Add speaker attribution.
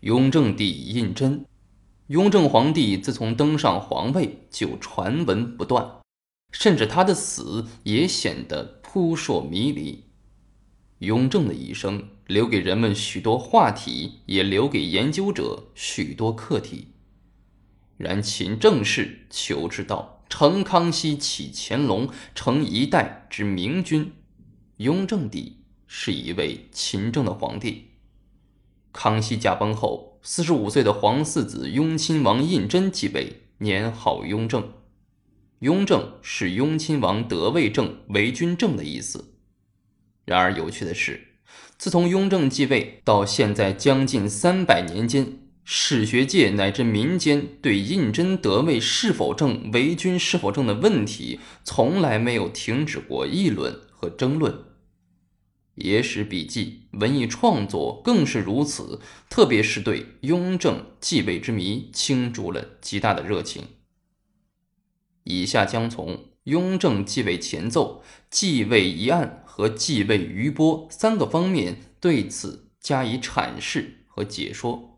Speaker 1: 雍正帝胤禛。雍正皇帝自从登上皇位，就传闻不断，甚至他的死也显得扑朔迷离。雍正的一生留给人们许多话题，也留给研究者许多课题。然勤政事，求之道，承康熙，启乾隆，成一代之明君。雍正帝是一位勤政的皇帝。康熙驾崩后，四十五岁的皇四子雍亲王胤禛继位，年号雍正。雍正是雍亲王得位正为君正的意思。然而有趣的是，自从雍正继位到现在将近三百年间，史学界乃至民间对胤禛得位是否正、为君是否正的问题，从来没有停止过议论和争论。野史笔记、文艺创作更是如此，特别是对雍正继位之谜倾注了极大的热情。以下将从雍正继位前奏、继位疑案和继位余波三个方面对此加以阐释和解说。